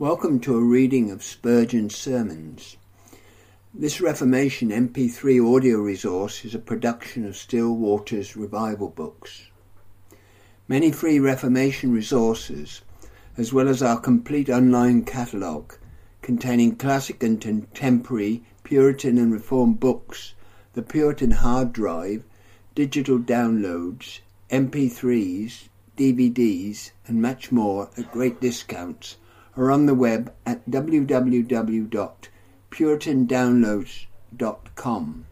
Welcome to a reading of Spurgeon's sermons. This Reformation MP3 audio resource is a production of Still Waters Revival Books. Many free Reformation resources, as well as our complete online catalogue containing classic and contemporary Puritan and Reformed books, the Puritan hard drive, digital downloads, MP3s, DVDs, and much more at great discounts are on the web at www.puritandownloads.com.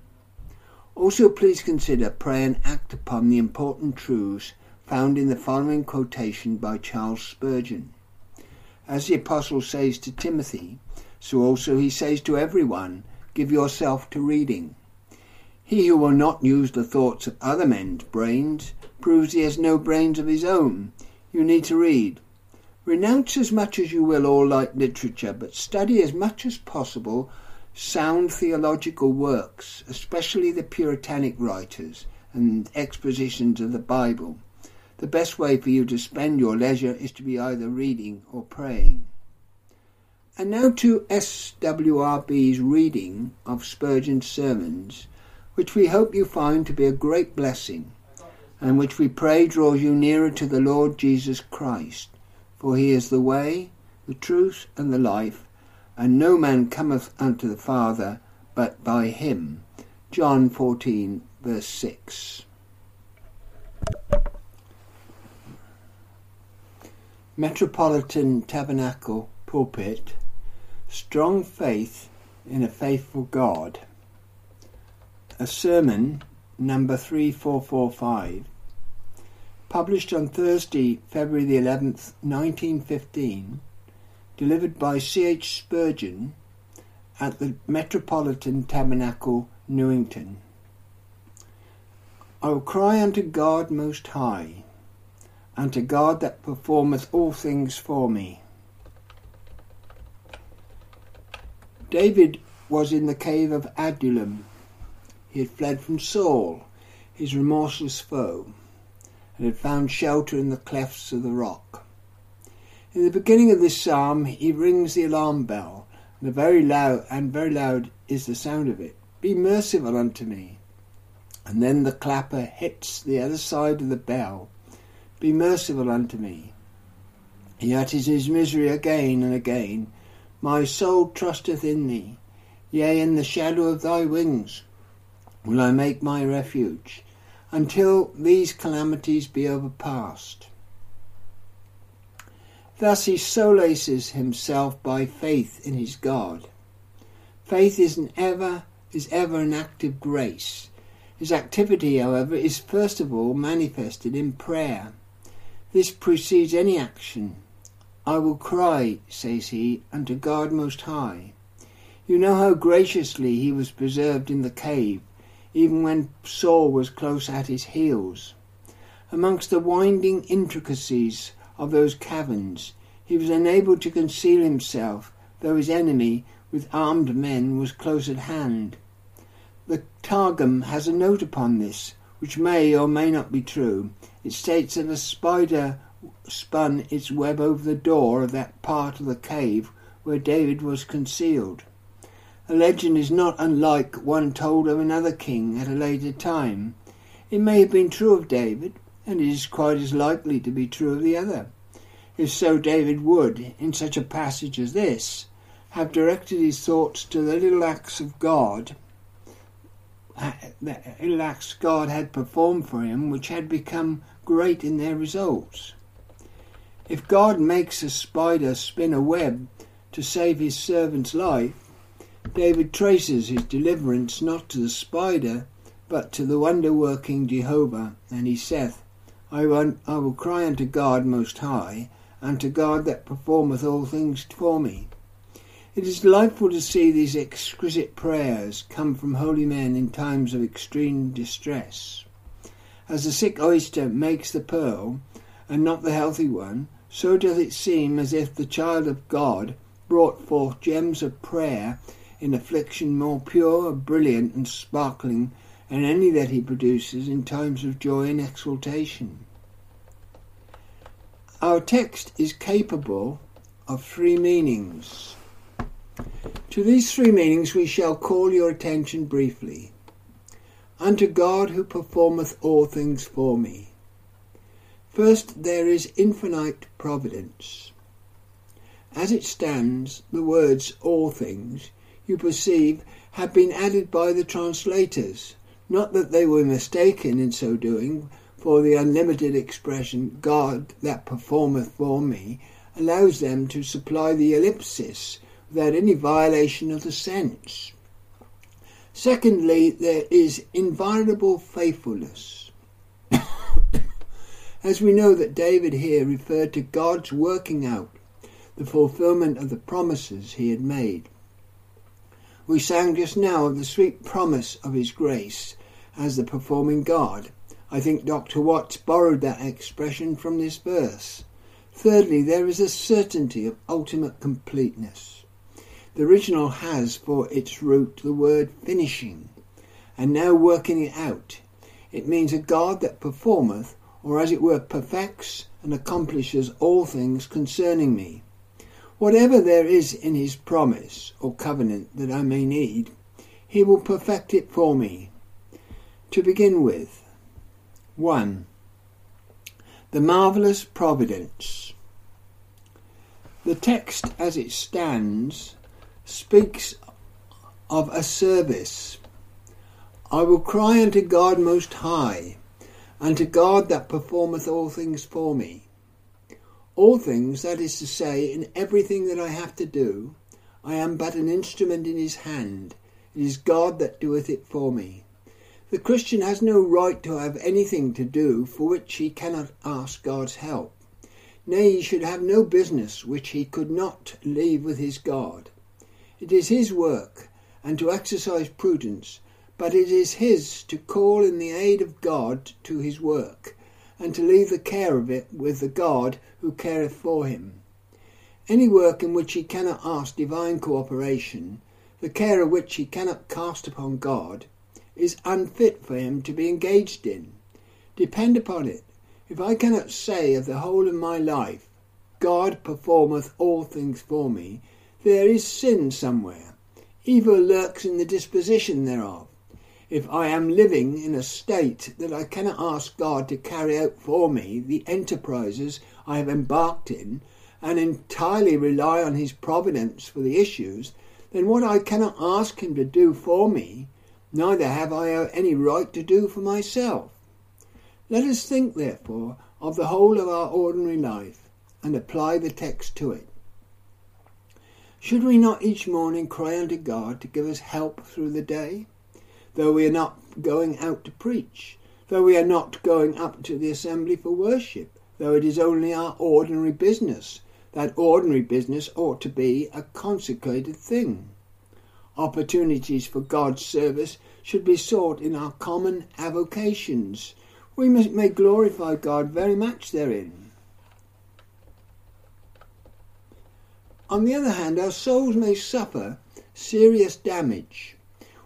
Also, please consider, pray, and act upon the important truths found in the following quotation by Charles Spurgeon. As the Apostle says to Timothy, so also he says to everyone, give yourself to reading. He who will not use the thoughts of other men's brains proves he has no brains of his own. You need to read. Renounce as much as you will all light literature, but study as much as possible sound theological works, especially the Puritanic writers and expositions of the Bible. The best way for you to spend your leisure is to be either reading or praying. And now to SWRB's reading of Spurgeon's sermons, which we hope you find to be a great blessing, and which we pray draws you nearer to the Lord Jesus Christ for he is the way, the truth, and the life, and no man cometh unto the Father but by him. John 14, verse 6. Metropolitan Tabernacle Pulpit Strong Faith in a Faithful God. A sermon, number 3445 published on Thursday, February the 11th, 1915, delivered by C.H. Spurgeon at the Metropolitan Tabernacle, Newington. I will cry unto God most high, unto God that performeth all things for me. David was in the cave of Adullam. He had fled from Saul, his remorseless foe and had found shelter in the clefts of the rock. In the beginning of this psalm, he rings the alarm bell, and very loud and very loud is the sound of it. Be merciful unto me. And then the clapper hits the other side of the bell. Be merciful unto me. He utters his misery again and again. My soul trusteth in thee. Yea, in the shadow of thy wings will I make my refuge until these calamities be overpast. Thus he solaces himself by faith in his God. Faith is an ever is ever an active grace. His activity, however, is first of all manifested in prayer. This precedes any action. I will cry, says he, unto God Most High. You know how graciously he was preserved in the cave, even when Saul was close at his heels. Amongst the winding intricacies of those caverns, he was enabled to conceal himself, though his enemy, with armed men, was close at hand. The Targum has a note upon this, which may or may not be true. It states that a spider spun its web over the door of that part of the cave where David was concealed. A legend is not unlike one told of another king at a later time. It may have been true of David, and it is quite as likely to be true of the other. If so, David would, in such a passage as this, have directed his thoughts to the little acts of God, the little acts God had performed for him, which had become great in their results. If God makes a spider spin a web to save his servant's life, David traces his deliverance not to the spider, but to the wonder working Jehovah, and he saith, I will, I will cry unto God most high, and to God that performeth all things for me. It is delightful to see these exquisite prayers come from holy men in times of extreme distress. As the sick oyster makes the pearl, and not the healthy one, so doth it seem as if the child of God brought forth gems of prayer in affliction more pure, brilliant, and sparkling than any that he produces in times of joy and exultation. Our text is capable of three meanings. To these three meanings we shall call your attention briefly. Unto God who performeth all things for me. First, there is infinite providence. As it stands, the words all things, you perceive, have been added by the translators, not that they were mistaken in so doing, for the unlimited expression, God that performeth for me, allows them to supply the ellipsis without any violation of the sense. Secondly, there is inviolable faithfulness. As we know that David here referred to God's working out the fulfillment of the promises he had made. We sang just now of the sweet promise of his grace as the performing God. I think Dr. Watts borrowed that expression from this verse. Thirdly, there is a certainty of ultimate completeness. The original has for its root the word finishing, and now working it out. It means a God that performeth, or as it were perfects and accomplishes all things concerning me. Whatever there is in his promise or covenant that I may need, he will perfect it for me. To begin with, 1. The marvellous providence. The text as it stands speaks of a service. I will cry unto God most high, unto God that performeth all things for me. All things, that is to say, in everything that I have to do, I am but an instrument in his hand. It is God that doeth it for me. The Christian has no right to have anything to do for which he cannot ask God's help. Nay, he should have no business which he could not leave with his God. It is his work, and to exercise prudence, but it is his to call in the aid of God to his work, and to leave the care of it with the God who careth for him. Any work in which he cannot ask divine cooperation, the care of which he cannot cast upon God, is unfit for him to be engaged in. Depend upon it, if I cannot say of the whole of my life, God performeth all things for me, there is sin somewhere. Evil lurks in the disposition thereof. If I am living in a state that I cannot ask God to carry out for me the enterprises I have embarked in, and entirely rely on His providence for the issues, then what I cannot ask Him to do for me neither have I any right to do for myself. Let us think, therefore, of the whole of our ordinary life and apply the text to it. Should we not each morning cry unto God to give us help through the day? Though we are not going out to preach, though we are not going up to the assembly for worship, though it is only our ordinary business, that ordinary business ought to be a consecrated thing. Opportunities for God's service should be sought in our common avocations. We may glorify God very much therein. On the other hand, our souls may suffer serious damage.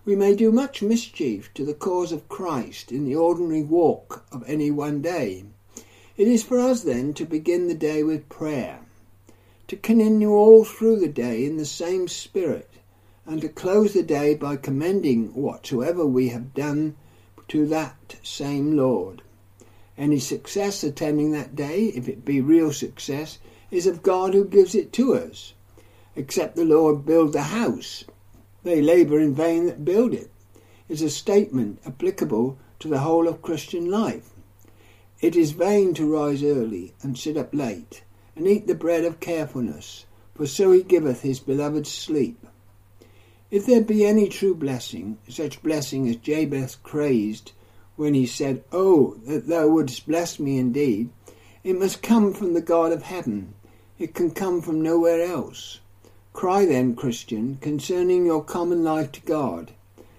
We may do much mischief to the cause of Christ in the ordinary walk of any one day. It is for us then to begin the day with prayer, to continue all through the day in the same spirit, and to close the day by commending whatsoever we have done to that same Lord. Any success attending that day, if it be real success, is of God who gives it to us. Except the Lord build the house, they labour in vain that build it, is a statement applicable to the whole of Christian life. It is vain to rise early and sit up late, and eat the bread of carefulness, for so he giveth his beloved sleep. If there be any true blessing, such blessing as Jabez crazed when he said, Oh, that thou wouldst bless me indeed, it must come from the God of heaven. It can come from nowhere else. Cry then, Christian, concerning your common life to God.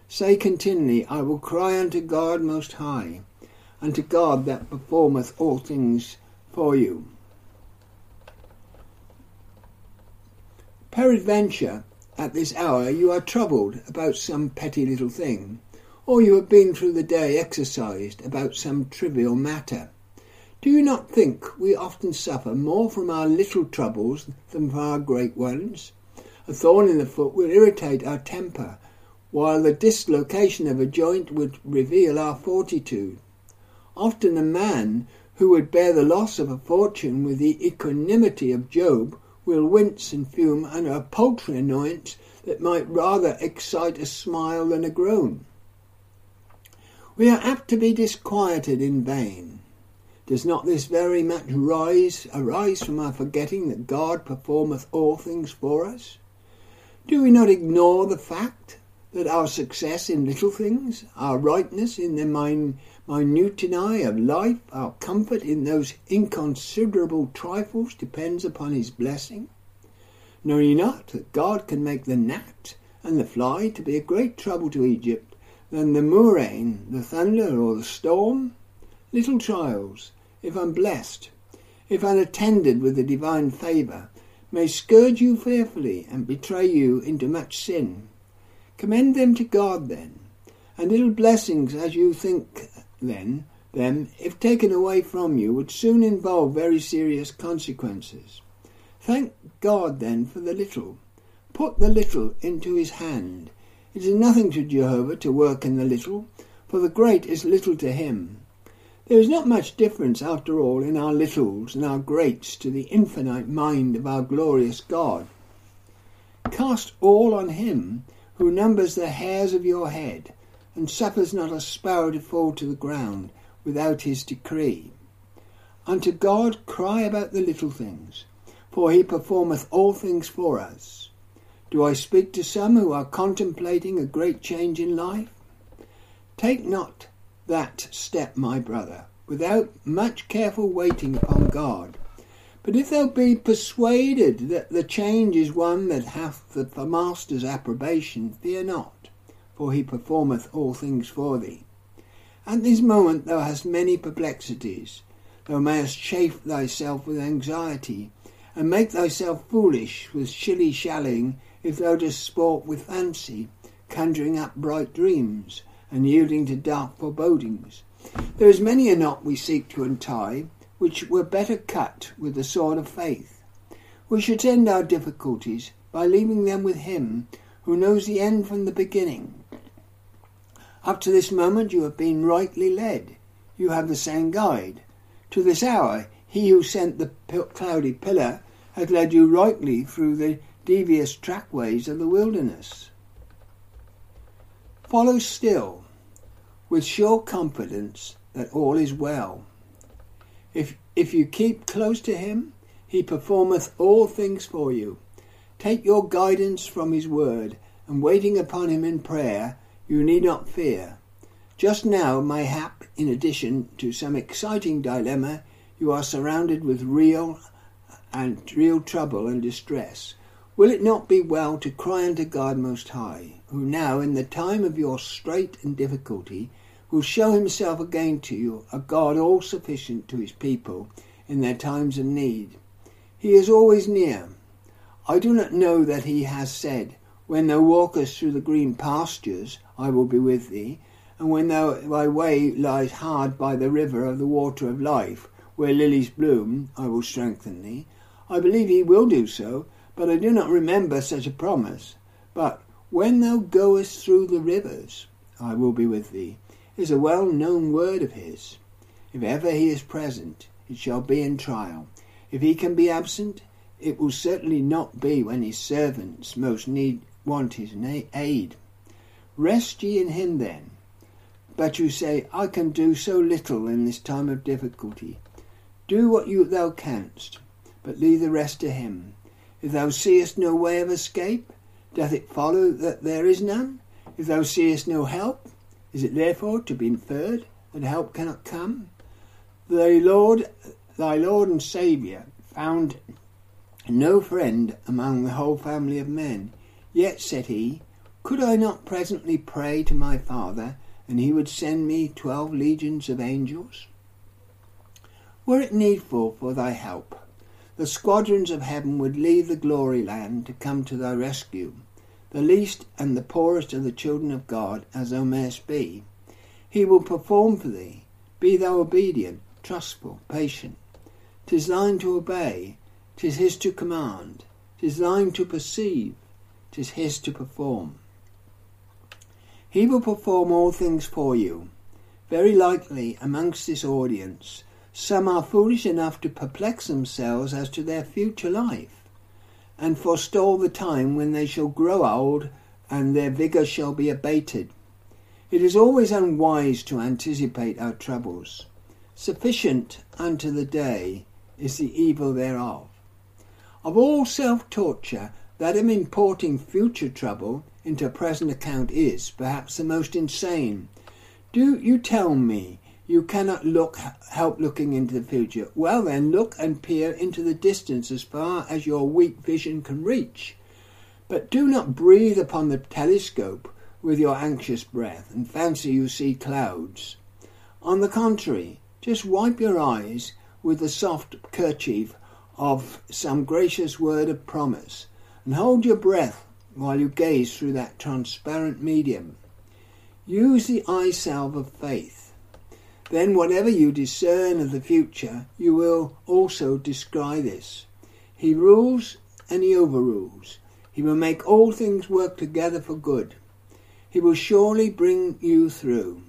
Say continually, I will cry unto God most high, unto God that performeth all things for you. Peradventure, at this hour you are troubled about some petty little thing, or you have been through the day exercised about some trivial matter. Do you not think we often suffer more from our little troubles than from our great ones? A thorn in the foot will irritate our temper, while the dislocation of a joint would reveal our fortitude. Often a man who would bear the loss of a fortune with the equanimity of Job will wince and fume under a paltry annoyance that might rather excite a smile than a groan. We are apt to be disquieted in vain. Does not this very much rise, arise from our forgetting that God performeth all things for us? Do we not ignore the fact that our success in little things, our rightness in the min- minutiae of life, our comfort in those inconsiderable trifles depends upon his blessing? Know ye not that God can make the gnat and the fly to be a great trouble to Egypt than the murrain, the thunder, or the storm? Little trials, if unblessed, if unattended with the divine favour, may scourge you fearfully and betray you into much sin. Commend them to God then, and little blessings as you think then them, if taken away from you, would soon involve very serious consequences. Thank God then for the little. Put the little into his hand, it is nothing to Jehovah to work in the little, for the great is little to him. There is not much difference, after all, in our littles and our greats to the infinite mind of our glorious God. Cast all on him who numbers the hairs of your head, and suffers not a sparrow to fall to the ground without his decree. Unto God cry about the little things, for he performeth all things for us. Do I speak to some who are contemplating a great change in life? Take not that step, my brother, without much careful waiting upon God. But if thou be persuaded that the change is one that hath the Master's approbation, fear not, for he performeth all things for thee. At this moment thou hast many perplexities. Thou mayest chafe thyself with anxiety, and make thyself foolish with shilly shallying if thou dost sport with fancy, conjuring up bright dreams, and yielding to dark forebodings. There is many a knot we seek to untie, which were better cut with the sword of faith. We should end our difficulties by leaving them with Him who knows the end from the beginning. Up to this moment you have been rightly led. You have the same guide. To this hour, He who sent the cloudy pillar has led you rightly through the devious trackways of the wilderness. Follow still, with sure confidence that all is well. If, if you keep close to him, he performeth all things for you. Take your guidance from his word, and waiting upon him in prayer, you need not fear. Just now, mayhap, in addition to some exciting dilemma, you are surrounded with real and real trouble and distress. Will it not be well to cry unto God Most High, who now, in the time of your strait and difficulty, will show himself again to you, a God all sufficient to his people in their times of need? He is always near. I do not know that he has said, When thou walkest through the green pastures, I will be with thee, and when thou, thy way lies hard by the river of the water of life, where lilies bloom, I will strengthen thee. I believe he will do so, but I do not remember such a promise. But when thou goest through the rivers, I will be with thee, is a well known word of his. If ever he is present, it shall be in trial. If he can be absent, it will certainly not be when his servants most need want his aid. Rest ye in him then. But you say, I can do so little in this time of difficulty. Do what you thou canst, but leave the rest to him. If thou seest no way of escape, doth it follow that there is none? If thou seest no help, is it therefore to be inferred that help cannot come? Thy Lord, thy Lord and Saviour, found no friend among the whole family of men. Yet, said he, could I not presently pray to my Father, and he would send me twelve legions of angels? Were it needful for thy help, the squadrons of heaven would leave the glory land to come to thy rescue, the least and the poorest of the children of God, as thou mayest be. He will perform for thee. Be thou obedient. trustful, patient. 'Tis thine to obey, 'tis his to command, 'tis thine to perceive, 'tis his to perform. He will perform all things for you. Very likely amongst this audience, some are foolish enough to perplex themselves as to their future life, and forestall the time when they shall grow old and their vigour shall be abated. It is always unwise to anticipate our troubles. Sufficient unto the day is the evil thereof. Of all self torture, that of importing future trouble into present account is, perhaps, the most insane. Do you tell me you cannot look help looking into the future? Well then, look and peer into the distance as far as your weak vision can reach. But do not breathe upon the telescope with your anxious breath and fancy you see clouds. On the contrary, just wipe your eyes with the soft kerchief of some gracious word of promise and hold your breath while you gaze through that transparent medium. Use the eye salve of faith. Then, whatever you discern of the future, you will also descry this. He rules and he overrules. He will make all things work together for good. He will surely bring you through.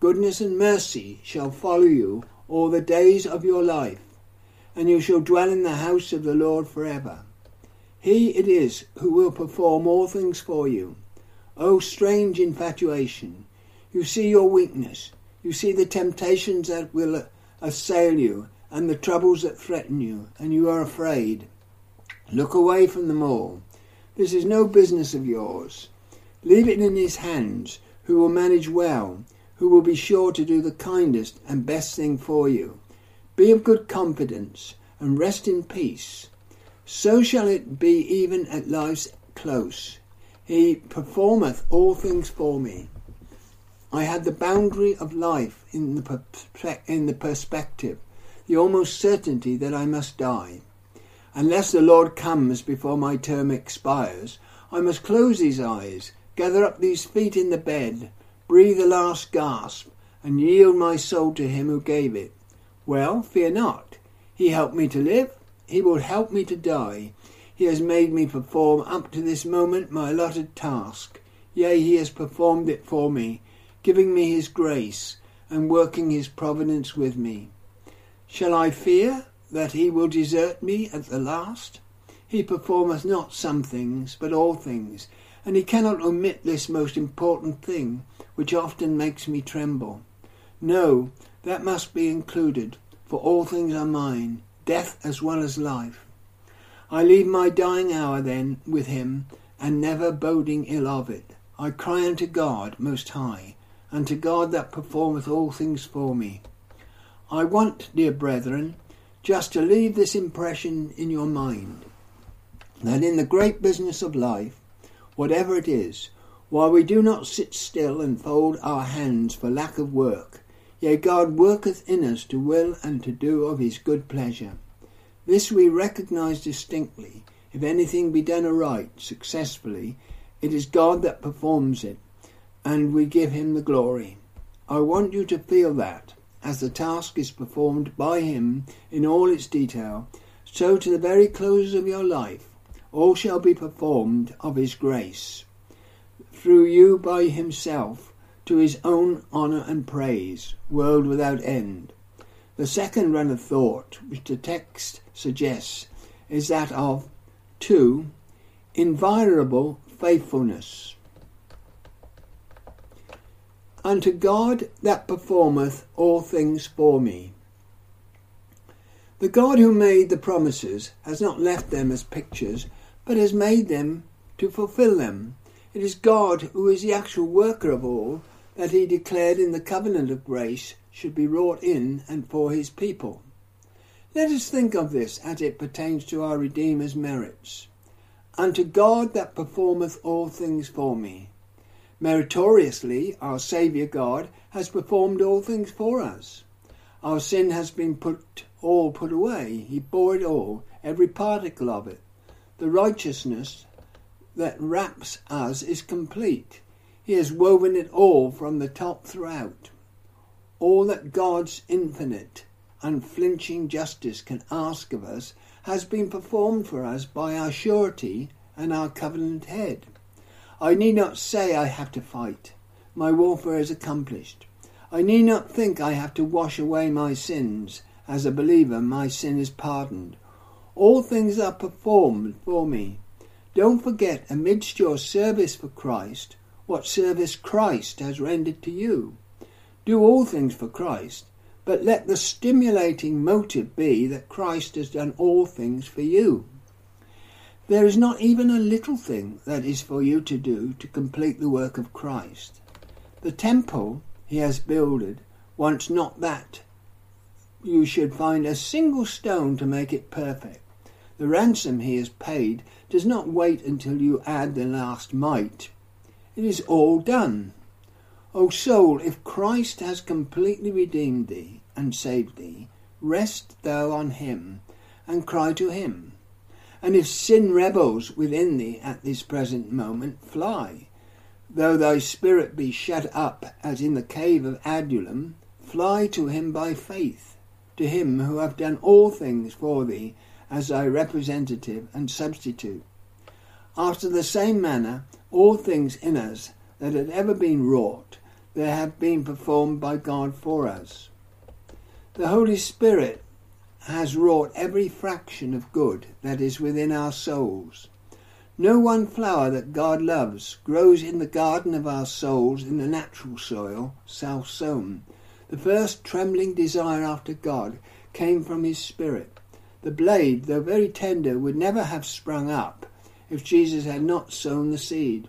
Goodness and mercy shall follow you all the days of your life, and you shall dwell in the house of the Lord forever. He it is who will perform all things for you. O oh, strange infatuation! You see your weakness. You see the temptations that will assail you and the troubles that threaten you, and you are afraid. Look away from them all. This is no business of yours. Leave it in his hands, who will manage well, who will be sure to do the kindest and best thing for you. Be of good confidence, and rest in peace. So shall it be even at life's close. He performeth all things for me. I had the boundary of life in the, per- in the perspective, the almost certainty that I must die. Unless the Lord comes before my term expires, I must close these eyes gather up these feet in the bed, breathe a last gasp, and yield my soul to him who gave it. Well, fear not. He helped me to live, he will help me to die. He has made me perform up to this moment my allotted task. Yea, he has performed it for me, giving me his grace, and working his providence with me. Shall I fear that he will desert me at the last? He performeth not some things, but all things, and he cannot omit this most important thing, which often makes me tremble. No, that must be included, for all things are mine, death as well as life. I leave my dying hour then with him, and never boding ill of it. I cry unto God most high, unto God that performeth all things for me. I want, dear brethren, just to leave this impression in your mind, that in the great business of life, whatever it is, while we do not sit still and fold our hands for lack of work, yea, God worketh in us to will and to do of his good pleasure. This we recognize distinctly. If anything be done aright, successfully, it is God that performs it, and we give him the glory. I want you to feel that, as the task is performed by him in all its detail, so to the very close of your life, all shall be performed of his grace, through you by himself, to his own honour and praise, world without end. The second run of thought, which the text suggests, is that of 2. Inviolable faithfulness. Unto God that performeth all things for me. The God who made the promises has not left them as pictures, but has made them to fulfill them. It is God who is the actual worker of all that he declared in the covenant of grace should be wrought in and for his people. Let us think of this as it pertains to our Redeemer's merits. Unto God that performeth all things for me. Meritoriously, our Saviour God has performed all things for us. Our sin has been put all put away. He bore it all, every particle of it. The righteousness that wraps us is complete. He has woven it all from the top throughout. All that God's infinite unflinching justice can ask of us has been performed for us by our surety and our covenant head. I need not say I have to fight. My warfare is accomplished. I need not think I have to wash away my sins. As a believer, my sin is pardoned. All things are performed for me. Don't forget, amidst your service for Christ, what service Christ has rendered to you. Do all things for Christ, but let the stimulating motive be that Christ has done all things for you. There is not even a little thing that is for you to do to complete the work of Christ. The temple he has builded wants not that you should find a single stone to make it perfect. The ransom he has paid does not wait until you add the last mite. It is all done. O soul, if Christ has completely redeemed thee and saved thee, rest thou on him and cry to him. And if sin rebels within thee at this present moment, fly. Though thy spirit be shut up as in the cave of Adullam, fly to him by faith, to him who hath done all things for thee as thy representative and substitute. After the same manner, all things in us that had ever been wrought, there have been performed by God for us. The Holy Spirit has wrought every fraction of good that is within our souls. No one flower that God loves grows in the garden of our souls in the natural soil, self sown. The first trembling desire after God came from His Spirit. The blade, though very tender, would never have sprung up if Jesus had not sown the seed.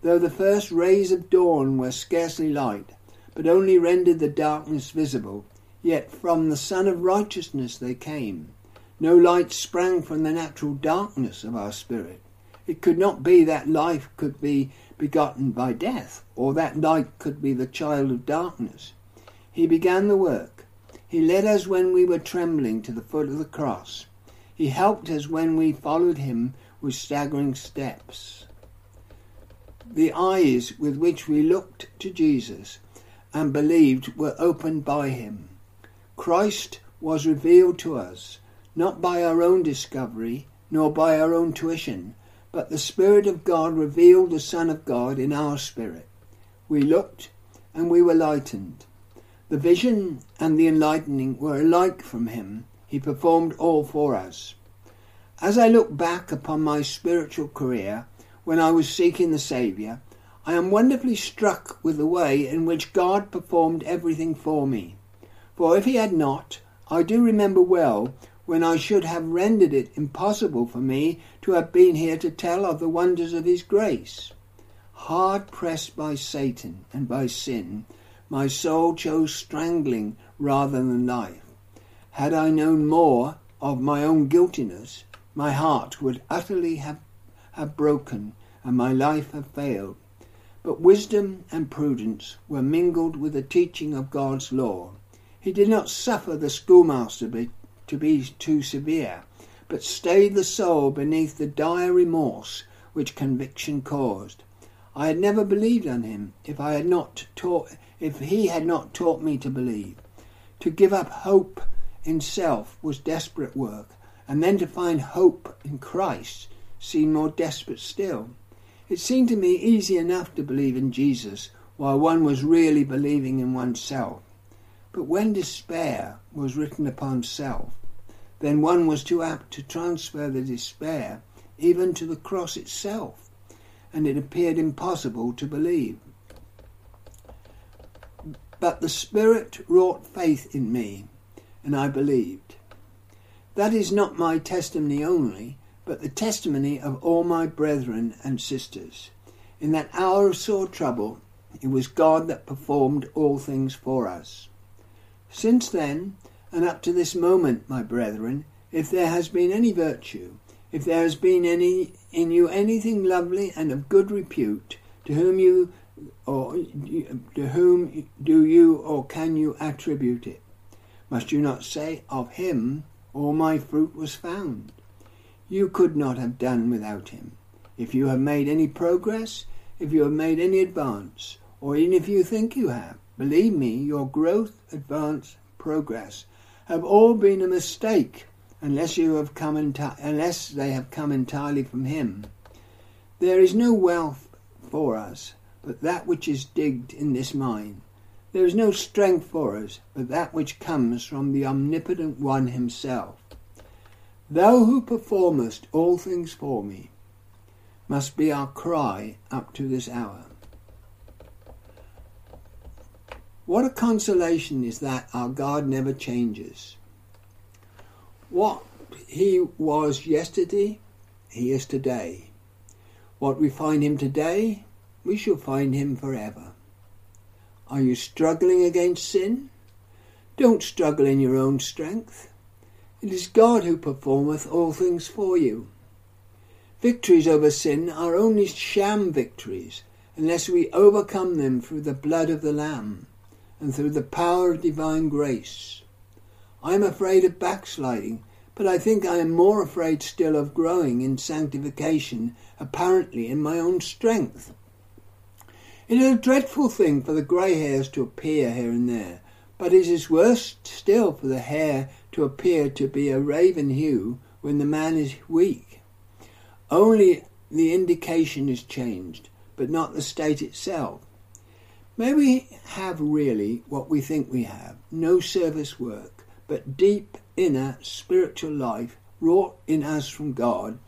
Though the first rays of dawn were scarcely light, but only rendered the darkness visible, yet from the Sun of Righteousness they came. No light sprang from the natural darkness of our spirit. It could not be that life could be begotten by death, or that light could be the child of darkness. He began the work. He led us when we were trembling to the foot of the cross. He helped us when we followed him with staggering steps. The eyes with which we looked to Jesus and believed were opened by him. Christ was revealed to us, not by our own discovery, nor by our own tuition, but the Spirit of God revealed the Son of God in our spirit. We looked and we were lightened. The vision and the enlightening were alike from him. He performed all for us. As I look back upon my spiritual career when I was seeking the Saviour, I am wonderfully struck with the way in which God performed everything for me. For if he had not, I do remember well when I should have rendered it impossible for me to have been here to tell of the wonders of his grace. Hard pressed by Satan and by sin, my soul chose strangling rather than life. Had I known more of my own guiltiness, my heart would utterly have, have broken and my life have failed. But wisdom and prudence were mingled with the teaching of God's law. He did not suffer the schoolmaster to be too severe, but stayed the soul beneath the dire remorse which conviction caused. I had never believed on him if I had not taught if he had not taught me to believe. To give up hope in self was desperate work, and then to find hope in Christ seemed more desperate still. It seemed to me easy enough to believe in Jesus while one was really believing in oneself. But when despair was written upon self, then one was too apt to transfer the despair even to the cross itself, and it appeared impossible to believe. But the Spirit wrought faith in me, and I believed. That is not my testimony only, but the testimony of all my brethren and sisters. In that hour of sore trouble, it was God that performed all things for us. Since then, and up to this moment, my brethren, if there has been any virtue, if there has been any in you anything lovely and of good repute, to whom you or to whom do you or can you attribute it? Must you not say, Of him all my fruit was found? You could not have done without him. If you have made any progress, if you have made any advance, or even if you think you have, believe me, your growth, advance, progress have all been a mistake unless you have come enti- unless they have come entirely from him. There is no wealth for us but that which is digged in this mine. There is no strength for us but that which comes from the omnipotent one himself. Thou who performest all things for me must be our cry up to this hour. What a consolation is that our God never changes. What he was yesterday, he is today. What we find him today, we shall find him forever. Are you struggling against sin? Don't struggle in your own strength. It is God who performeth all things for you. Victories over sin are only sham victories unless we overcome them through the blood of the Lamb and through the power of divine grace. I am afraid of backsliding, but I think I am more afraid still of growing in sanctification, apparently in my own strength. It is a dreadful thing for the grey hairs to appear here and there, but it is worse still for the hair to appear to be a raven hue when the man is weak. Only the indication is changed, but not the state itself. May we have really what we think we have no service work, but deep inner spiritual life wrought in us from God,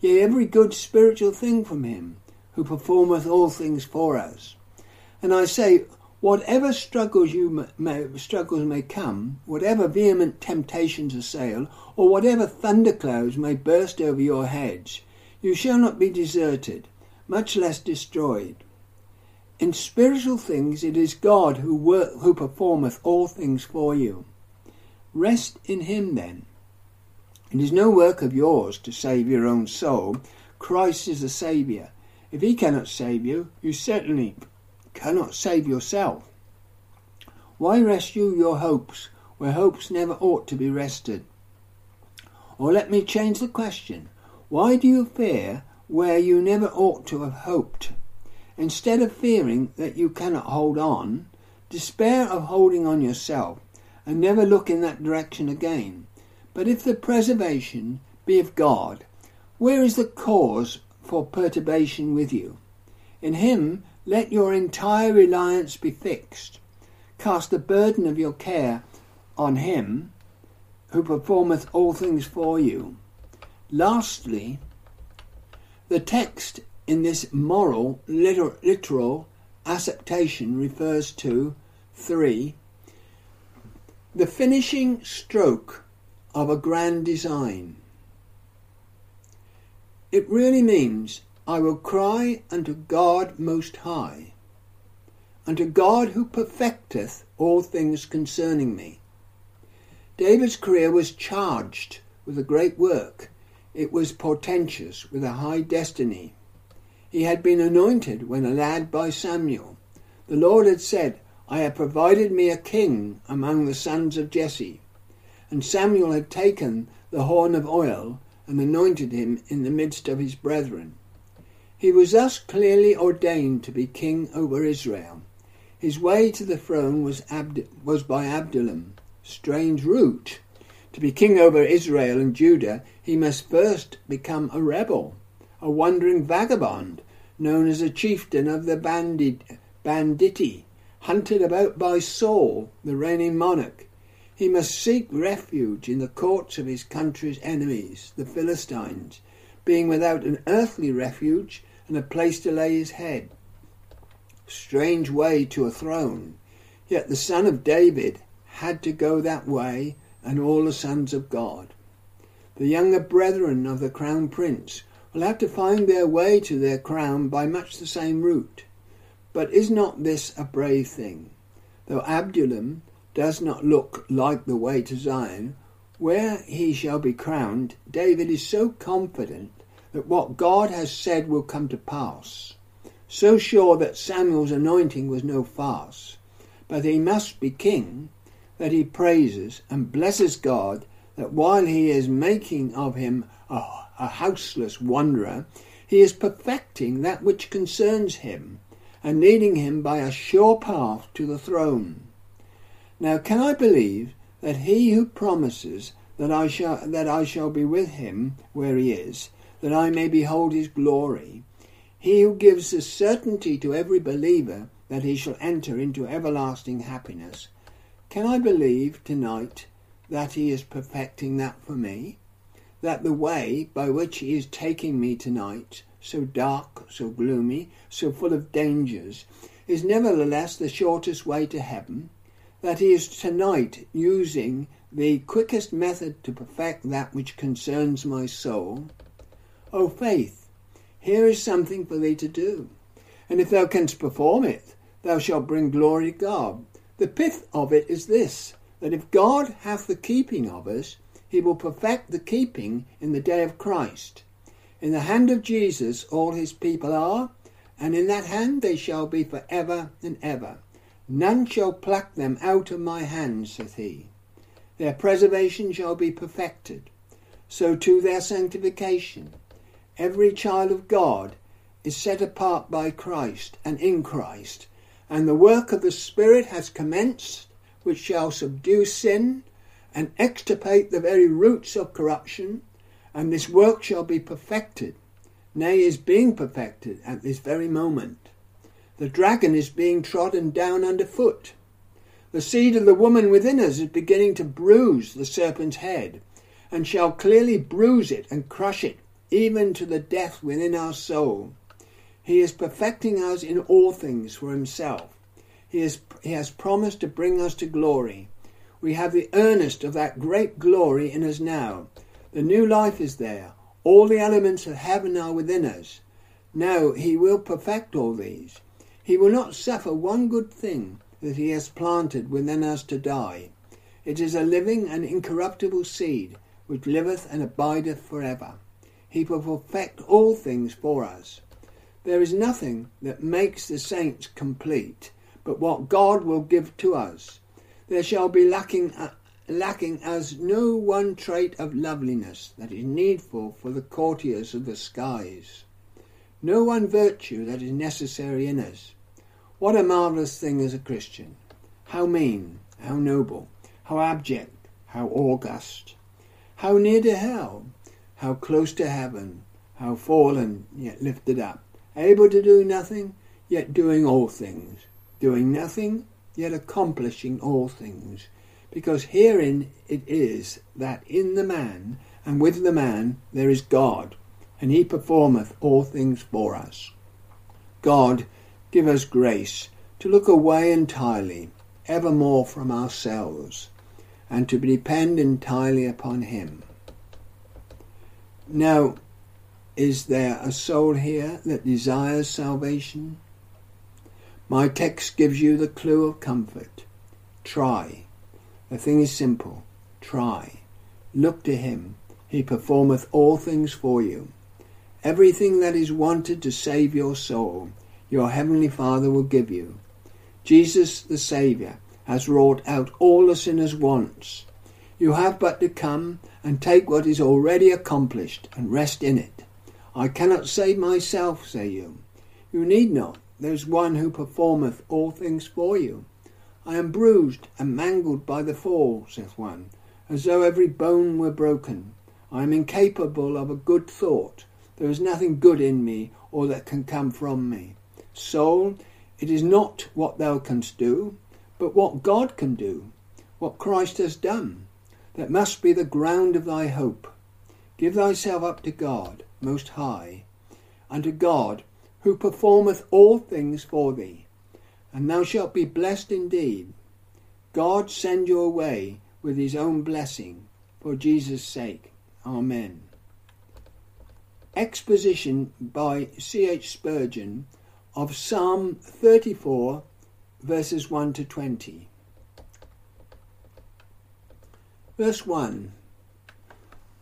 yea, every good spiritual thing from Him, who performeth all things for us. And I say, whatever struggles you may, struggles may come, whatever vehement temptations assail, or whatever thunderclouds may burst over your heads, you shall not be deserted, much less destroyed. In spiritual things it is God who, work, who performeth all things for you. Rest in him then. It is no work of yours to save your own soul. Christ is the Saviour. If he cannot save you, you certainly cannot save yourself. Why rest you your hopes where hopes never ought to be rested? Or let me change the question. Why do you fear where you never ought to have hoped? Instead of fearing that you cannot hold on, despair of holding on yourself and never look in that direction again. But if the preservation be of God, where is the cause for perturbation with you? In him let your entire reliance be fixed. Cast the burden of your care on him who performeth all things for you. Lastly, the text in this moral literal, literal acceptation refers to 3 the finishing stroke of a grand design. It really means, I will cry unto God most high, unto God who perfecteth all things concerning me. David's career was charged with a great work. It was portentous with a high destiny. He had been anointed when a lad by Samuel. The Lord had said, I have provided me a king among the sons of Jesse. And Samuel had taken the horn of oil and anointed him in the midst of his brethren. He was thus clearly ordained to be king over Israel. His way to the throne was, Abd- was by Absalom. Strange route. To be king over Israel and Judah, he must first become a rebel, a wandering vagabond, known as a chieftain of the bandit, banditti, hunted about by Saul, the reigning monarch. He must seek refuge in the courts of his country's enemies, the Philistines, being without an earthly refuge and a place to lay his head. Strange way to a throne, yet the son of David had to go that way and all the sons of God. The younger brethren of the crown prince will have to find their way to their crown by much the same route. But is not this a brave thing? Though Absalom does not look like the way to Zion, where he shall be crowned, David is so confident that what God has said will come to pass, so sure that Samuel's anointing was no farce, but he must be king, that he praises and blesses God that while he is making of him a, a houseless wanderer, he is perfecting that which concerns him and leading him by a sure path to the throne. Now, can I believe that he who promises that I shall that I shall be with him where he is, that I may behold his glory, he who gives the certainty to every believer that he shall enter into everlasting happiness, can I believe tonight that he is perfecting that for me? That the way by which he is taking me tonight, so dark, so gloomy, so full of dangers, is nevertheless the shortest way to heaven? That he is tonight using the quickest method to perfect that which concerns my soul? O faith, here is something for thee to do, and if thou canst perform it, thou shalt bring glory to God. The pith of it is this that if God hath the keeping of us, he will perfect the keeping in the day of Christ. In the hand of Jesus all his people are, and in that hand they shall be for ever and ever. None shall pluck them out of my hand, saith he. Their preservation shall be perfected, so too their sanctification. Every child of God is set apart by Christ and in Christ, and the work of the Spirit has commenced, which shall subdue sin and extirpate the very roots of corruption, and this work shall be perfected, nay, is being perfected at this very moment. The dragon is being trodden down underfoot. The seed of the woman within us is beginning to bruise the serpent's head, and shall clearly bruise it and crush it, even to the death within our soul. He is perfecting us in all things for himself. He, is, he has promised to bring us to glory. We have the earnest of that great glory in us now. The new life is there. All the elements of heaven are within us. Now he will perfect all these. He will not suffer one good thing that he has planted within us to die. It is a living and incorruptible seed, which liveth and abideth for ever. He will perfect all things for us. There is nothing that makes the saints complete but what God will give to us there shall be lacking, uh, lacking as no one trait of loveliness that is needful for the courtiers of the skies, no one virtue that is necessary in us. What a marvellous thing is a Christian! How mean, how noble, how abject, how august, how near to hell, how close to heaven, how fallen yet lifted up, able to do nothing, yet doing all things, doing nothing, yet accomplishing all things. Because herein it is that in the man and with the man there is God, and he performeth all things for us. God, give us grace to look away entirely, evermore from ourselves, and to depend entirely upon him. Now, is there a soul here that desires salvation? My text gives you the clue of comfort. Try. The thing is simple. Try. Look to him. He performeth all things for you. Everything that is wanted to save your soul, your heavenly Father will give you. Jesus the Saviour has wrought out all the sinner's wants. You have but to come and take what is already accomplished and rest in it. I cannot save myself, say you. You need not. There's one who performeth all things for you. I am bruised and mangled by the fall, saith one, as though every bone were broken. I am incapable of a good thought. There is nothing good in me or that can come from me. Soul, it is not what thou canst do, but what God can do, what Christ has done. That must be the ground of thy hope. Give thyself up to God, most high, and to God, who performeth all things for thee, and thou shalt be blessed indeed. God send you away with his own blessing, for Jesus' sake. Amen. Exposition by C. H. Spurgeon of Psalm 34, verses 1 to 20. Verse 1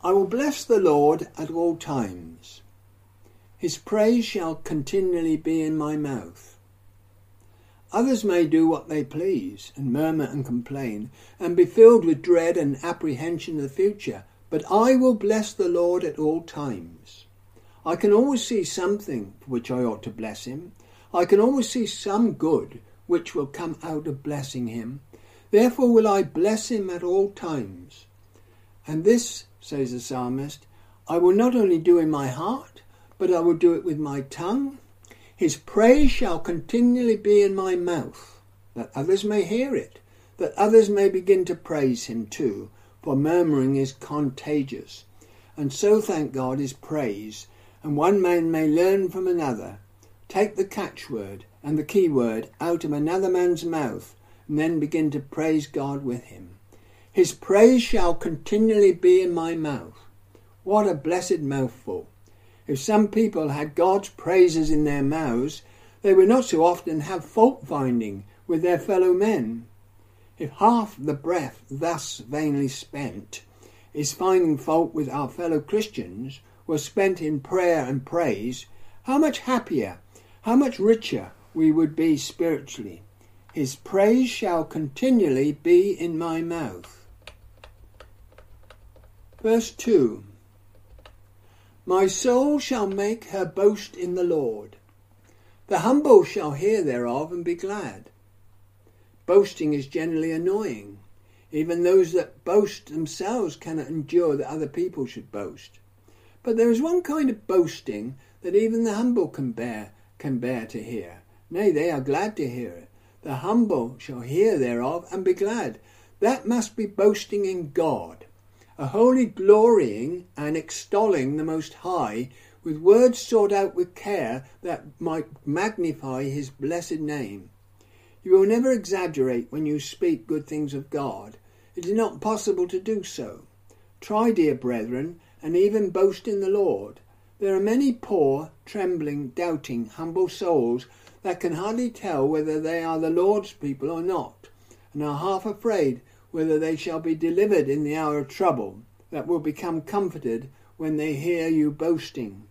I will bless the Lord at all times. His praise shall continually be in my mouth. Others may do what they please, and murmur and complain, and be filled with dread and apprehension of the future, but I will bless the Lord at all times. I can always see something for which I ought to bless him. I can always see some good which will come out of blessing him. Therefore will I bless him at all times. And this, says the psalmist, I will not only do in my heart, but I will do it with my tongue. His praise shall continually be in my mouth, that others may hear it, that others may begin to praise him too, for murmuring is contagious. And so, thank God, is praise, and one man may learn from another. Take the catchword and the key word out of another man's mouth, and then begin to praise God with him. His praise shall continually be in my mouth. What a blessed mouthful! If some people had God's praises in their mouths, they would not so often have fault finding with their fellow men. If half the breath thus vainly spent is finding fault with our fellow Christians was spent in prayer and praise, how much happier, how much richer we would be spiritually. His praise shall continually be in my mouth. Verse 2 My soul shall make her boast in the Lord. The humble shall hear thereof and be glad. Boasting is generally annoying. Even those that boast themselves cannot endure that other people should boast. But there is one kind of boasting that even the humble can bear, can bear to hear. Nay, they are glad to hear it. The humble shall hear thereof and be glad. That must be boasting in God, a holy glorying and extolling the Most High with words sought out with care that might magnify his blessed name. You will never exaggerate when you speak good things of God. It is not possible to do so. Try, dear brethren, and even boast in the Lord. There are many poor, trembling, doubting, humble souls that can hardly tell whether they are the Lord's people or not, and are half afraid whether they shall be delivered in the hour of trouble, that will become comforted when they hear you boasting.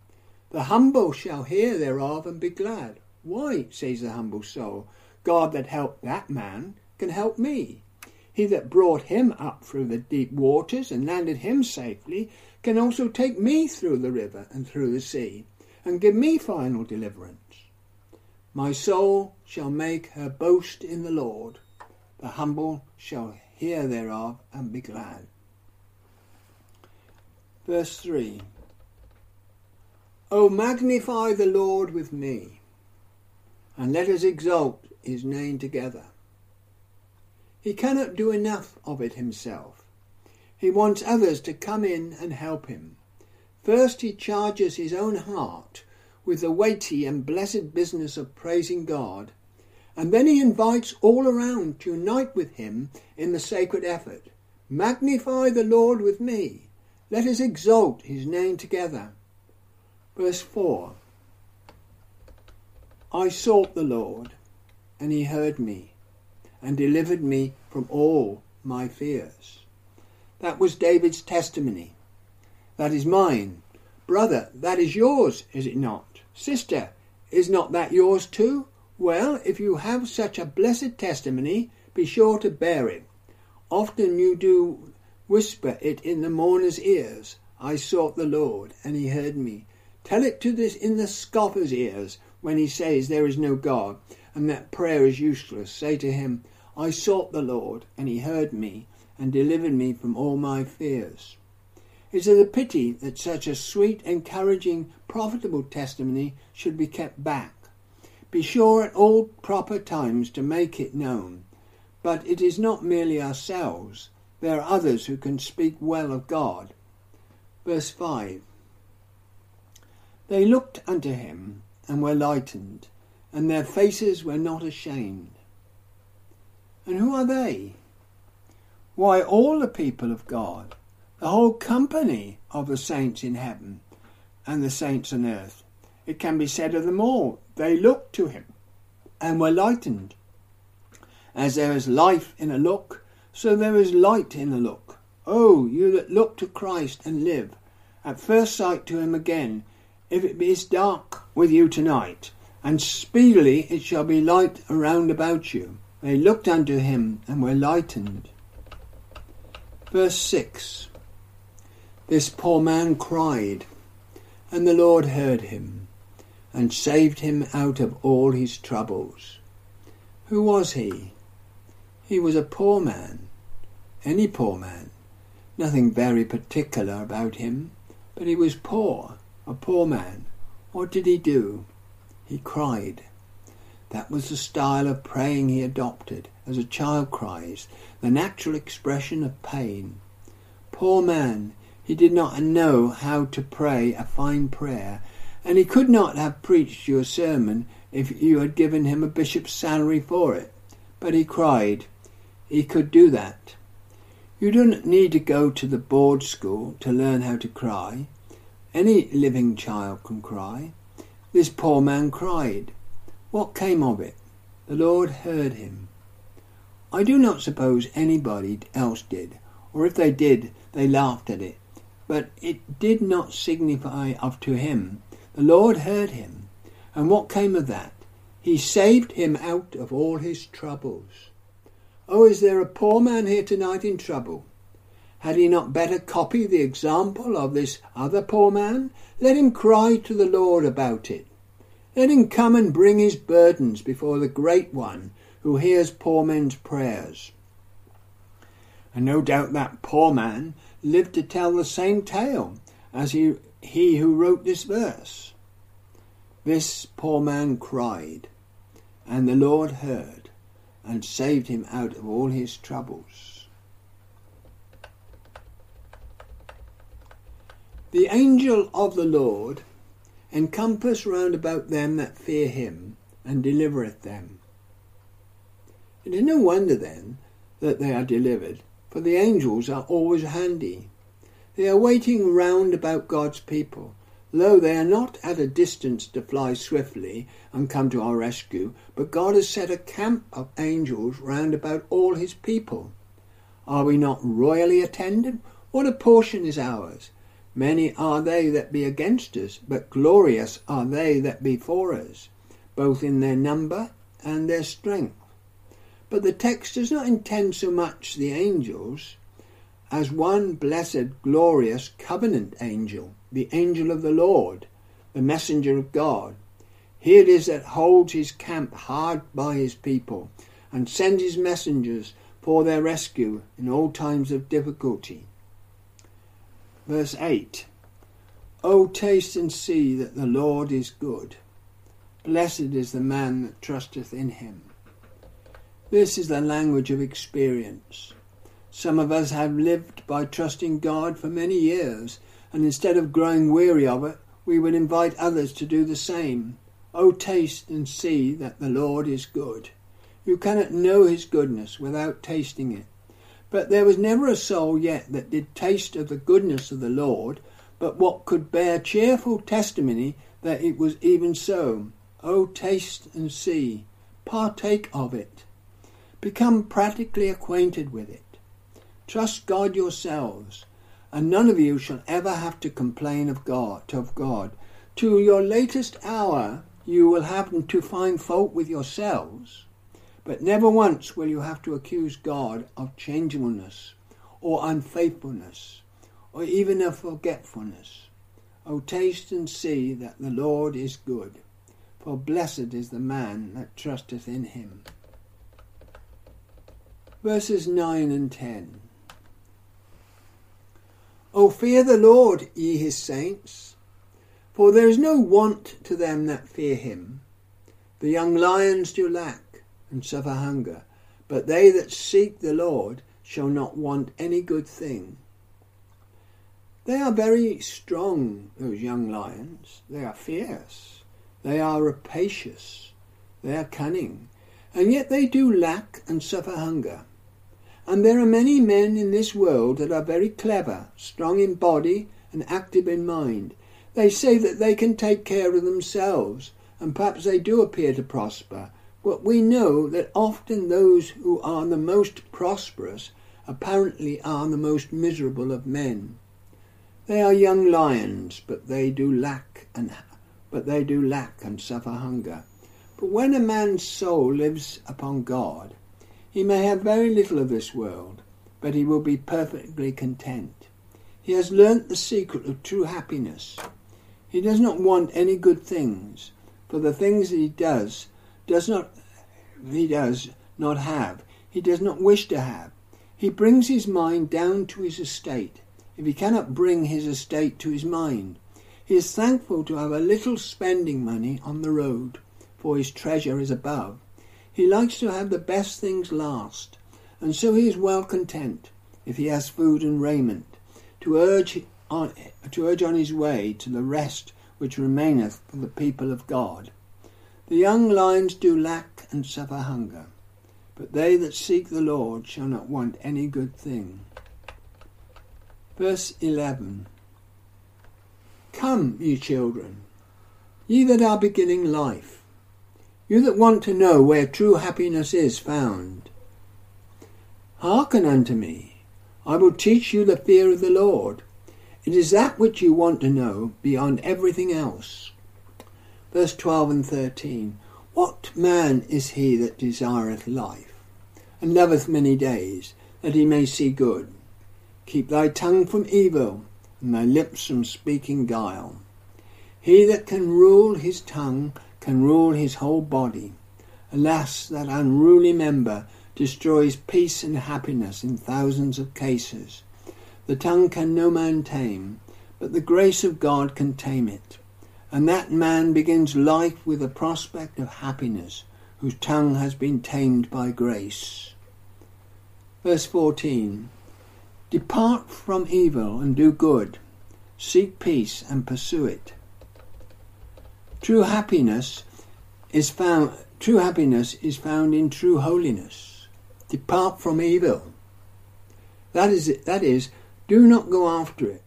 The humble shall hear thereof and be glad. Why, says the humble soul, God that helped that man can help me. He that brought him up through the deep waters and landed him safely can also take me through the river and through the sea and give me final deliverance. My soul shall make her boast in the Lord. The humble shall hear thereof and be glad. Verse 3 O magnify the Lord with me, and let us exalt his name together. He cannot do enough of it himself. He wants others to come in and help him. First, he charges his own heart with the weighty and blessed business of praising God, and then he invites all around to unite with him in the sacred effort. Magnify the Lord with me. Let us exalt his name together. Verse 4 I sought the Lord and he heard me and delivered me from all my fears. That was David's testimony. That is mine. Brother, that is yours, is it not? Sister, is not that yours too? Well, if you have such a blessed testimony, be sure to bear it. Often you do whisper it in the mourner's ears. I sought the Lord, and he heard me. Tell it to this in the scoffer's ears when he says there is no God, and that prayer is useless, say to him, I sought the Lord, and he heard me, and delivered me from all my fears. Is it a pity that such a sweet, encouraging, profitable testimony should be kept back? Be sure at all proper times to make it known. But it is not merely ourselves, there are others who can speak well of God. Verse 5 They looked unto him and were lightened, and their faces were not ashamed. And who are they? Why, all the people of God, the whole company of the saints in heaven and the saints on earth. It can be said of them all, they looked to him and were lightened. As there is life in a look, so there is light in a look. Oh, you that look to Christ and live, at first sight to him again, if it is dark with you tonight, and speedily it shall be light around about you. They looked unto him and were lightened. Verse 6 This poor man cried, and the Lord heard him, and saved him out of all his troubles. Who was he? He was a poor man, any poor man. Nothing very particular about him, but he was poor, a poor man. What did he do? He cried. That was the style of praying he adopted, as a child cries, the natural expression of pain. Poor man, he did not know how to pray a fine prayer, and he could not have preached you a sermon if you had given him a bishop's salary for it. But he cried. He could do that. You don't need to go to the board school to learn how to cry. Any living child can cry. This poor man cried. What came of it? The Lord heard him. I do not suppose anybody else did, or if they did, they laughed at it. But it did not signify of to him. The Lord heard him. And what came of that? He saved him out of all his troubles. Oh, is there a poor man here tonight in trouble? Had he not better copy the example of this other poor man? Let him cry to the Lord about it. Let him come and bring his burdens before the Great One who hears poor men's prayers. And no doubt that poor man lived to tell the same tale as he, he who wrote this verse. This poor man cried, and the Lord heard and saved him out of all his troubles. The angel of the Lord encompass round about them that fear him, and delivereth them. It is no wonder then that they are delivered, for the angels are always handy. They are waiting round about God's people, Lo, they are not at a distance to fly swiftly and come to our rescue, but God has set a camp of angels round about all his people. Are we not royally attended? What a portion is ours! Many are they that be against us, but glorious are they that be for us, both in their number and their strength. But the text does not intend so much the angels as one blessed, glorious covenant angel, the angel of the Lord, the messenger of God. He it is that holds his camp hard by his people and sends his messengers for their rescue in all times of difficulty. Verse 8 O taste and see that the Lord is good. Blessed is the man that trusteth in him. This is the language of experience. Some of us have lived by trusting God for many years, and instead of growing weary of it, we would invite others to do the same. O taste and see that the Lord is good. You cannot know his goodness without tasting it. But there was never a soul yet that did taste of the goodness of the Lord, but what could bear cheerful testimony that it was even so. Oh, taste and see, partake of it. Become practically acquainted with it. Trust God yourselves, and none of you shall ever have to complain of God, of God. To your latest hour, you will have to find fault with yourselves but never once will you have to accuse God of changeableness or unfaithfulness or even of forgetfulness. O taste and see that the Lord is good, for blessed is the man that trusteth in him. Verses 9 and 10. O fear the Lord, ye his saints, for there is no want to them that fear him. The young lions do lack and suffer hunger, but they that seek the Lord shall not want any good thing. They are very strong, those young lions. They are fierce. They are rapacious. They are cunning. And yet they do lack and suffer hunger. And there are many men in this world that are very clever, strong in body and active in mind. They say that they can take care of themselves, and perhaps they do appear to prosper, but we know that often those who are the most prosperous apparently are the most miserable of men. They are young lions, but they do lack and but they do lack and suffer hunger. But when a man's soul lives upon God, he may have very little of this world, but he will be perfectly content. He has learnt the secret of true happiness. He does not want any good things, for the things he does does not he does not have, he does not wish to have. He brings his mind down to his estate, if he cannot bring his estate to his mind. He is thankful to have a little spending money on the road, for his treasure is above. He likes to have the best things last, and so he is well content, if he has food and raiment, to urge on, to urge on his way to the rest which remaineth for the people of God. The young lions do lack and suffer hunger, but they that seek the Lord shall not want any good thing. Verse 11 Come, ye children, ye that are beginning life, you that want to know where true happiness is found. Hearken unto me, I will teach you the fear of the Lord. It is that which you want to know beyond everything else. Verse 12 and 13 What man is he that desireth life, and loveth many days, that he may see good? Keep thy tongue from evil, and thy lips from speaking guile. He that can rule his tongue can rule his whole body. Alas, that unruly member destroys peace and happiness in thousands of cases. The tongue can no man tame, but the grace of God can tame it. And that man begins life with a prospect of happiness, whose tongue has been tamed by grace. Verse 14 Depart from evil and do good. Seek peace and pursue it. True happiness is found true happiness is found in true holiness. Depart from evil. That is it, that is do not go after it.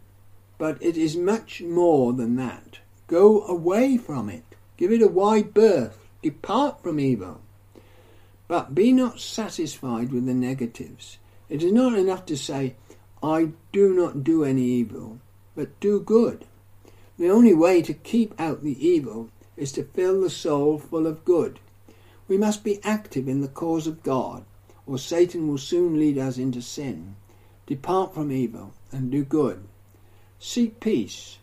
But it is much more than that. Go away from it. Give it a wide berth. Depart from evil. But be not satisfied with the negatives. It is not enough to say, I do not do any evil, but do good. The only way to keep out the evil is to fill the soul full of good. We must be active in the cause of God, or Satan will soon lead us into sin. Depart from evil and do good. Seek peace.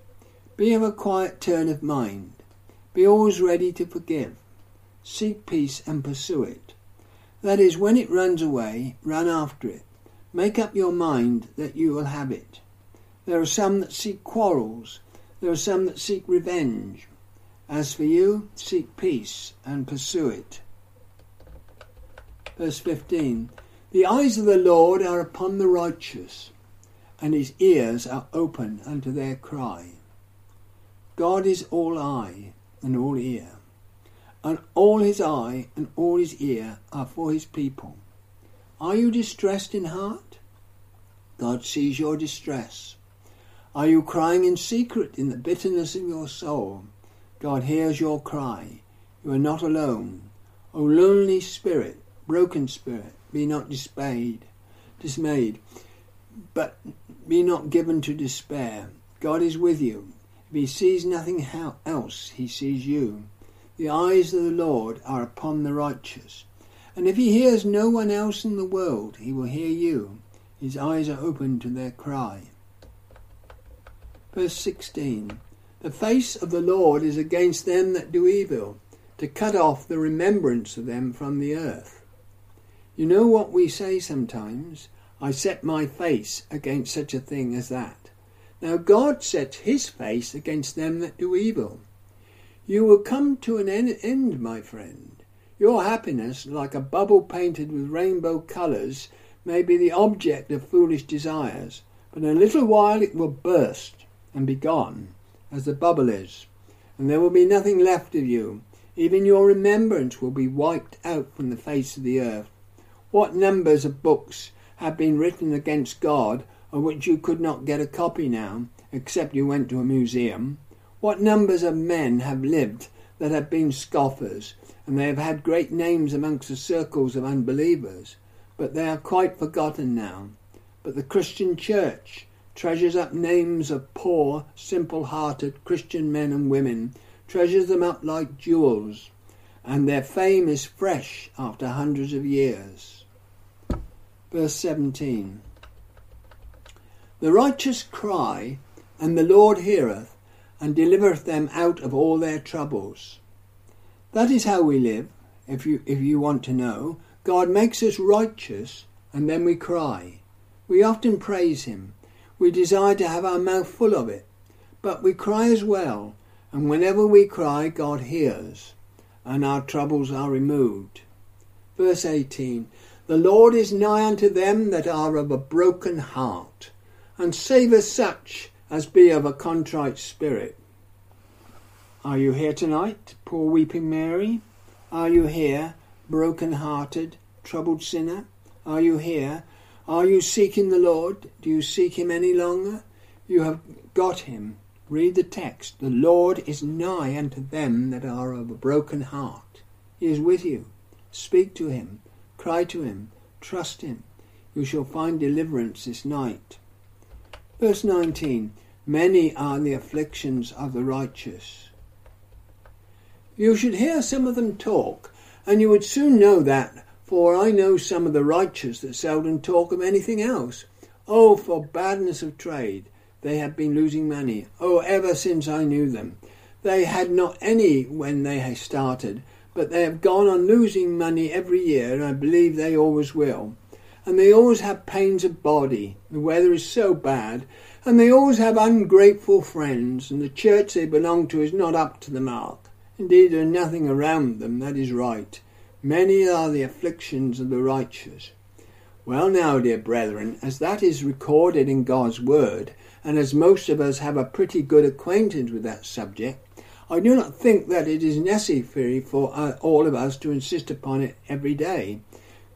Be of a quiet turn of mind. Be always ready to forgive. Seek peace and pursue it. That is, when it runs away, run after it. Make up your mind that you will have it. There are some that seek quarrels. There are some that seek revenge. As for you, seek peace and pursue it. Verse 15 The eyes of the Lord are upon the righteous, and his ears are open unto their cry. God is all eye and all ear, and all his eye and all his ear are for his people. Are you distressed in heart? God sees your distress. Are you crying in secret in the bitterness of your soul? God hears your cry. You are not alone. O lonely spirit, broken spirit, be not dismayed, dismayed, but be not given to despair. God is with you. If he sees nothing else, he sees you. The eyes of the Lord are upon the righteous, and if he hears no one else in the world, he will hear you. His eyes are open to their cry. Verse 16 The face of the Lord is against them that do evil, to cut off the remembrance of them from the earth. You know what we say sometimes? I set my face against such a thing as that. Now God sets his face against them that do evil. You will come to an end, my friend. Your happiness, like a bubble painted with rainbow colours, may be the object of foolish desires, but in a little while it will burst and be gone, as the bubble is, and there will be nothing left of you. Even your remembrance will be wiped out from the face of the earth. What numbers of books have been written against God of which you could not get a copy now, except you went to a museum? What numbers of men have lived that have been scoffers, and they have had great names amongst the circles of unbelievers, but they are quite forgotten now. But the Christian church treasures up names of poor, simple hearted Christian men and women, treasures them up like jewels, and their fame is fresh after hundreds of years. Verse 17 The righteous cry, and the Lord heareth, and delivereth them out of all their troubles. That is how we live, if you, if you want to know. God makes us righteous and then we cry. We often praise Him. We desire to have our mouth full of it. But we cry as well, and whenever we cry, God hears, and our troubles are removed. Verse 18 The Lord is nigh unto them that are of a broken heart, and saveth such as be of a contrite spirit. Are you here tonight, poor weeping Mary? Are you here, broken hearted, troubled sinner? Are you here? Are you seeking the Lord? Do you seek him any longer? You have got him. Read the text. The Lord is nigh unto them that are of a broken heart. He is with you. Speak to him. Cry to him. Trust him. You shall find deliverance this night. Verse 19 Many are the afflictions of the righteous. You should hear some of them talk, and you would soon know that, for I know some of the righteous that seldom talk of anything else. Oh, for badness of trade! They have been losing money. Oh, ever since I knew them. They had not any when they started, but they have gone on losing money every year, and I believe they always will. And they always have pains of body. The weather is so bad, and they always have ungrateful friends, and the church they belong to is not up to the mark. Indeed, there is nothing around them that is right. Many are the afflictions of the righteous. Well, now, dear brethren, as that is recorded in God's Word, and as most of us have a pretty good acquaintance with that subject, I do not think that it is necessary for uh, all of us to insist upon it every day.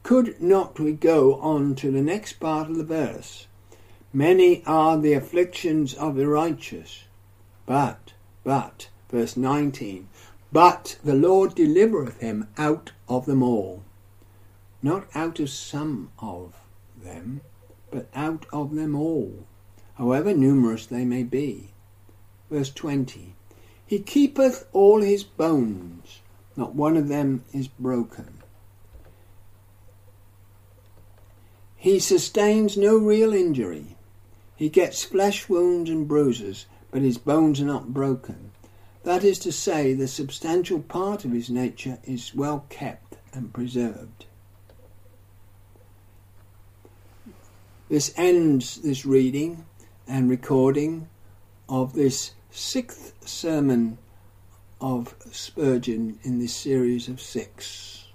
Could not we go on to the next part of the verse? Many are the afflictions of the righteous, but, but, verse 19, but the Lord delivereth him out of them all. Not out of some of them, but out of them all however numerous they may be. Verse 20 He keepeth all his bones, not one of them is broken. He sustains no real injury. He gets flesh wounds and bruises, but his bones are not broken. That is to say, the substantial part of his nature is well kept and preserved. This ends this reading and recording of this sixth sermon of Spurgeon in this series of six.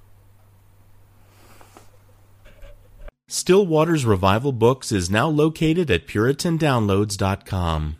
Still Waters Revival Books is now located at PuritanDownloads.com.